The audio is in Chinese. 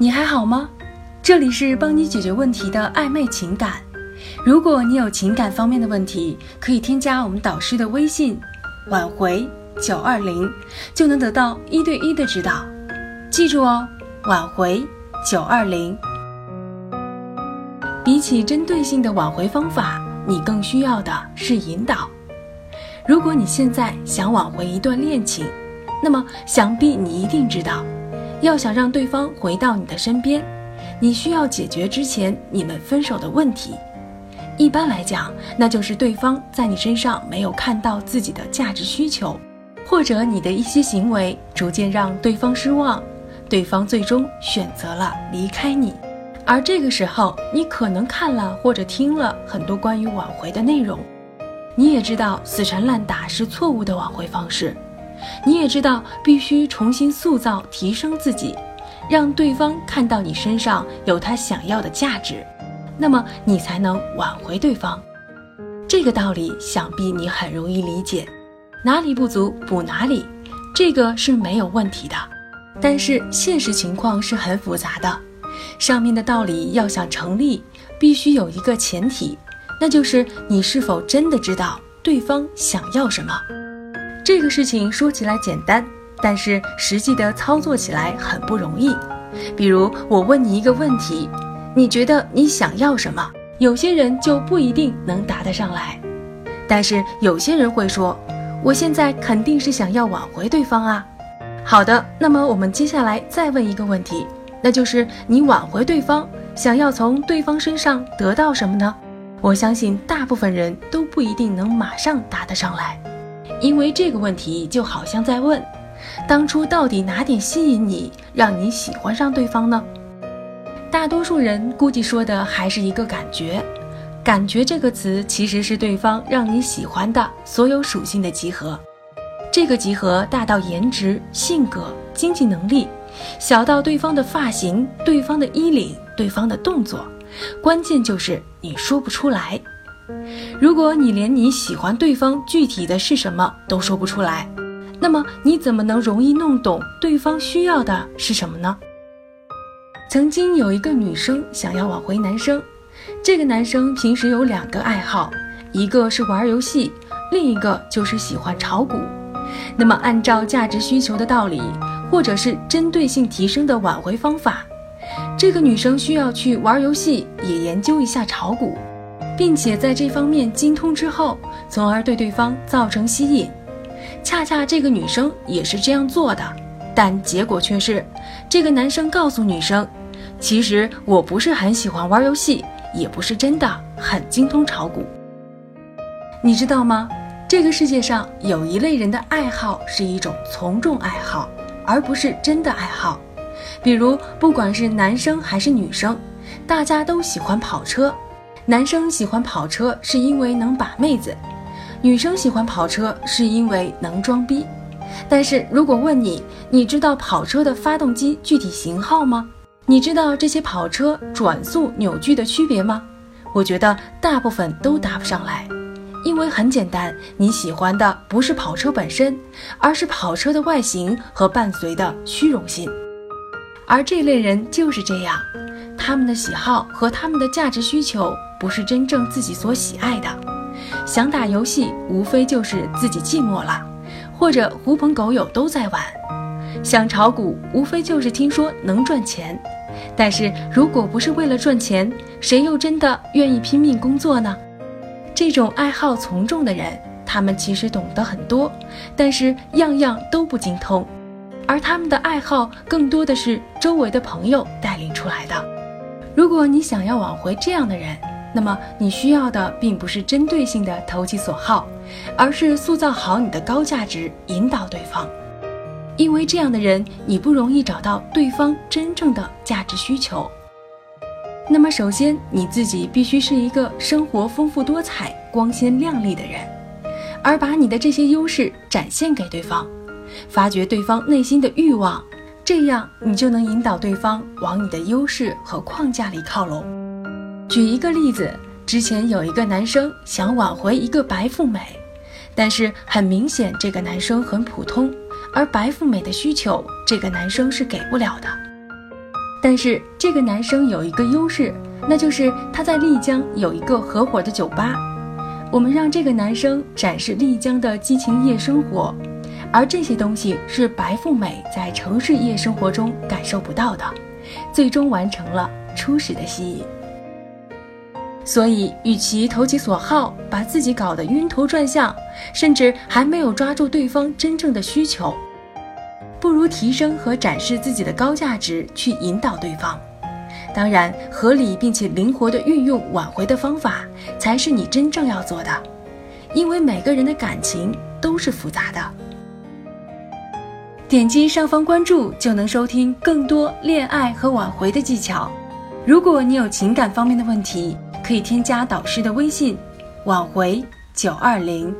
你还好吗？这里是帮你解决问题的暧昧情感。如果你有情感方面的问题，可以添加我们导师的微信“挽回九二零”，就能得到一对一的指导。记住哦，“挽回九二零”。比起针对性的挽回方法，你更需要的是引导。如果你现在想挽回一段恋情，那么想必你一定知道。要想让对方回到你的身边，你需要解决之前你们分手的问题。一般来讲，那就是对方在你身上没有看到自己的价值需求，或者你的一些行为逐渐让对方失望，对方最终选择了离开你。而这个时候，你可能看了或者听了很多关于挽回的内容，你也知道死缠烂打是错误的挽回方式。你也知道，必须重新塑造、提升自己，让对方看到你身上有他想要的价值，那么你才能挽回对方。这个道理想必你很容易理解，哪里不足补哪里，这个是没有问题的。但是现实情况是很复杂的，上面的道理要想成立，必须有一个前提，那就是你是否真的知道对方想要什么。这个事情说起来简单，但是实际的操作起来很不容易。比如我问你一个问题，你觉得你想要什么？有些人就不一定能答得上来，但是有些人会说，我现在肯定是想要挽回对方啊。好的，那么我们接下来再问一个问题，那就是你挽回对方，想要从对方身上得到什么呢？我相信大部分人都不一定能马上答得上来。因为这个问题就好像在问，当初到底哪点吸引你，让你喜欢上对方呢？大多数人估计说的还是一个感觉，感觉这个词其实是对方让你喜欢的所有属性的集合。这个集合大到颜值、性格、经济能力，小到对方的发型、对方的衣领、对方的动作，关键就是你说不出来。如果你连你喜欢对方具体的是什么都说不出来，那么你怎么能容易弄懂对方需要的是什么呢？曾经有一个女生想要挽回男生，这个男生平时有两个爱好，一个是玩游戏，另一个就是喜欢炒股。那么按照价值需求的道理，或者是针对性提升的挽回方法，这个女生需要去玩游戏，也研究一下炒股。并且在这方面精通之后，从而对对方造成吸引。恰恰这个女生也是这样做的，但结果却是，这个男生告诉女生：“其实我不是很喜欢玩游戏，也不是真的很精通炒股。”你知道吗？这个世界上有一类人的爱好是一种从众爱好，而不是真的爱好。比如，不管是男生还是女生，大家都喜欢跑车。男生喜欢跑车是因为能把妹子，女生喜欢跑车是因为能装逼。但是如果问你，你知道跑车的发动机具体型号吗？你知道这些跑车转速、扭矩的区别吗？我觉得大部分都答不上来，因为很简单，你喜欢的不是跑车本身，而是跑车的外形和伴随的虚荣心。而这类人就是这样，他们的喜好和他们的价值需求。不是真正自己所喜爱的，想打游戏无非就是自己寂寞了，或者狐朋狗友都在玩；想炒股无非就是听说能赚钱。但是如果不是为了赚钱，谁又真的愿意拼命工作呢？这种爱好从众的人，他们其实懂得很多，但是样样都不精通，而他们的爱好更多的是周围的朋友带领出来的。如果你想要挽回这样的人，那么你需要的并不是针对性的投其所好，而是塑造好你的高价值，引导对方。因为这样的人，你不容易找到对方真正的价值需求。那么，首先你自己必须是一个生活丰富多彩、光鲜亮丽的人，而把你的这些优势展现给对方，发掘对方内心的欲望，这样你就能引导对方往你的优势和框架里靠拢。举一个例子，之前有一个男生想挽回一个白富美，但是很明显这个男生很普通，而白富美的需求这个男生是给不了的。但是这个男生有一个优势，那就是他在丽江有一个合伙的酒吧。我们让这个男生展示丽江的激情夜生活，而这些东西是白富美在城市夜生活中感受不到的，最终完成了初始的吸引。所以，与其投其所好，把自己搞得晕头转向，甚至还没有抓住对方真正的需求，不如提升和展示自己的高价值，去引导对方。当然，合理并且灵活的运用挽回的方法，才是你真正要做的。因为每个人的感情都是复杂的。点击上方关注，就能收听更多恋爱和挽回的技巧。如果你有情感方面的问题，可以添加导师的微信，挽回九二零。